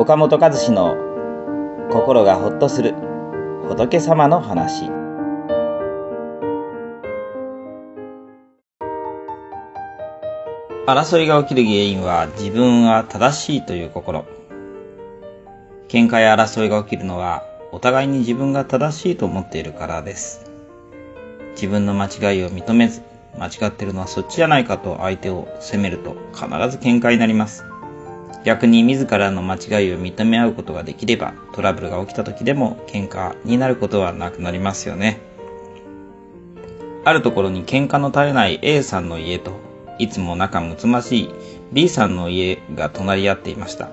岡本和志の心がほっとする仏様の話。争いが起きる原因は自分は正しいという心。喧嘩や争いが起きるのはお互いに自分が正しいと思っているからです。自分の間違いを認めず間違ってるのはそっちじゃないかと相手を責めると必ず喧嘩になります。逆に自らの間違いを認め合うことができればトラブルが起きた時でも喧嘩になることはなくなりますよね。あるところに喧嘩の絶えない A さんの家といつも仲睦ましい B さんの家が隣り合っていました。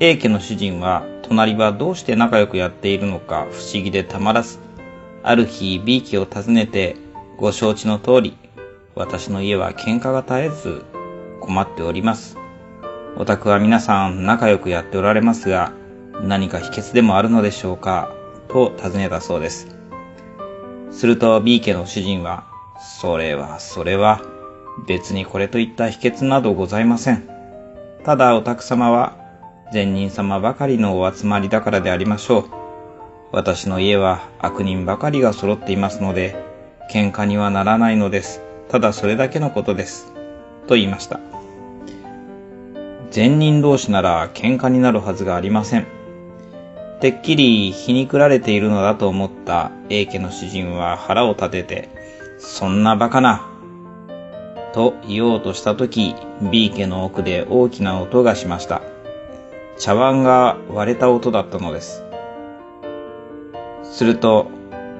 A 家の主人は隣はどうして仲良くやっているのか不思議でたまらず、ある日 B 家を訪ねてご承知の通り、私の家は喧嘩が絶えず困っております。お宅は皆さん仲良くやっておられますが、何か秘訣でもあるのでしょうか？と尋ねたそうです。すると B 家の主人は、それはそれは、別にこれといった秘訣などございません。ただお宅様は、善人様ばかりのお集まりだからでありましょう。私の家は悪人ばかりが揃っていますので、喧嘩にはならないのです。ただそれだけのことです。と言いました。善人同士なら喧嘩になるはずがありません。てっきり皮肉られているのだと思った A 家の主人は腹を立てて、そんな馬鹿な、と言おうとしたとき、B 家の奥で大きな音がしました。茶碗が割れた音だったのです。すると、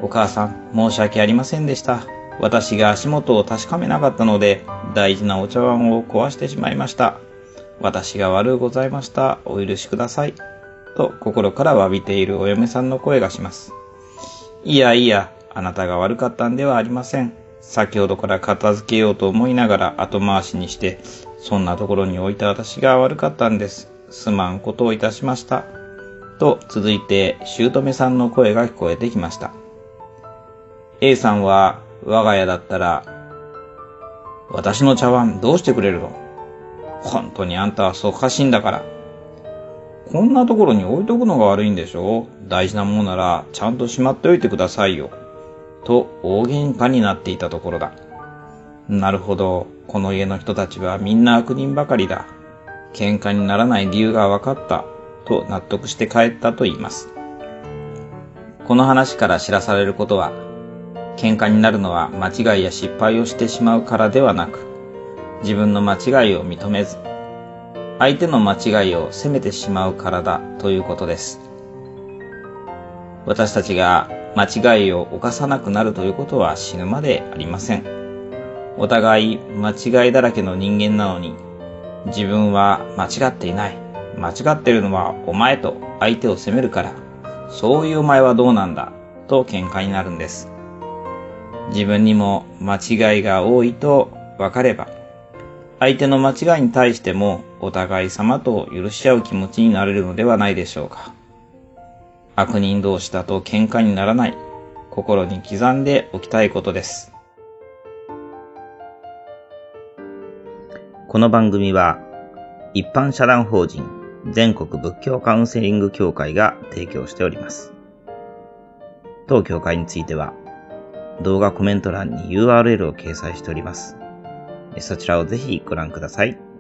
お母さん、申し訳ありませんでした。私が足元を確かめなかったので、大事なお茶碗を壊してしまいました。私が悪うございました。お許しください。と心から詫びているお嫁さんの声がします。いやいや、あなたが悪かったんではありません。先ほどから片付けようと思いながら後回しにして、そんなところに置いた私が悪かったんです。すまんことをいたしました。と続いて、姑さんの声が聞こえてきました。A さんは、我が家だったら、私の茶碗どうしてくれるの？本当にあんたはそかしいんだから。こんなところに置いとくのが悪いんでしょ大事なものならちゃんとしまっておいてくださいよ。と大喧嘩になっていたところだ。なるほど。この家の人たちはみんな悪人ばかりだ。喧嘩にならない理由が分かった。と納得して帰ったと言います。この話から知らされることは、喧嘩になるのは間違いや失敗をしてしまうからではなく、自分の間違いを認めず、相手の間違いを責めてしまうからだということです。私たちが間違いを犯さなくなるということは死ぬまでありません。お互い間違いだらけの人間なのに、自分は間違っていない。間違ってるのはお前と相手を責めるから、そういうお前はどうなんだと喧嘩になるんです。自分にも間違いが多いと分かれば、相手の間違いに対してもお互い様と許し合う気持ちになれるのではないでしょうか。悪人同士だと喧嘩にならない、心に刻んでおきたいことです。この番組は、一般社団法人全国仏教カウンセリング協会が提供しております。当協会については、動画コメント欄に URL を掲載しております。そちらをぜひご覧ください。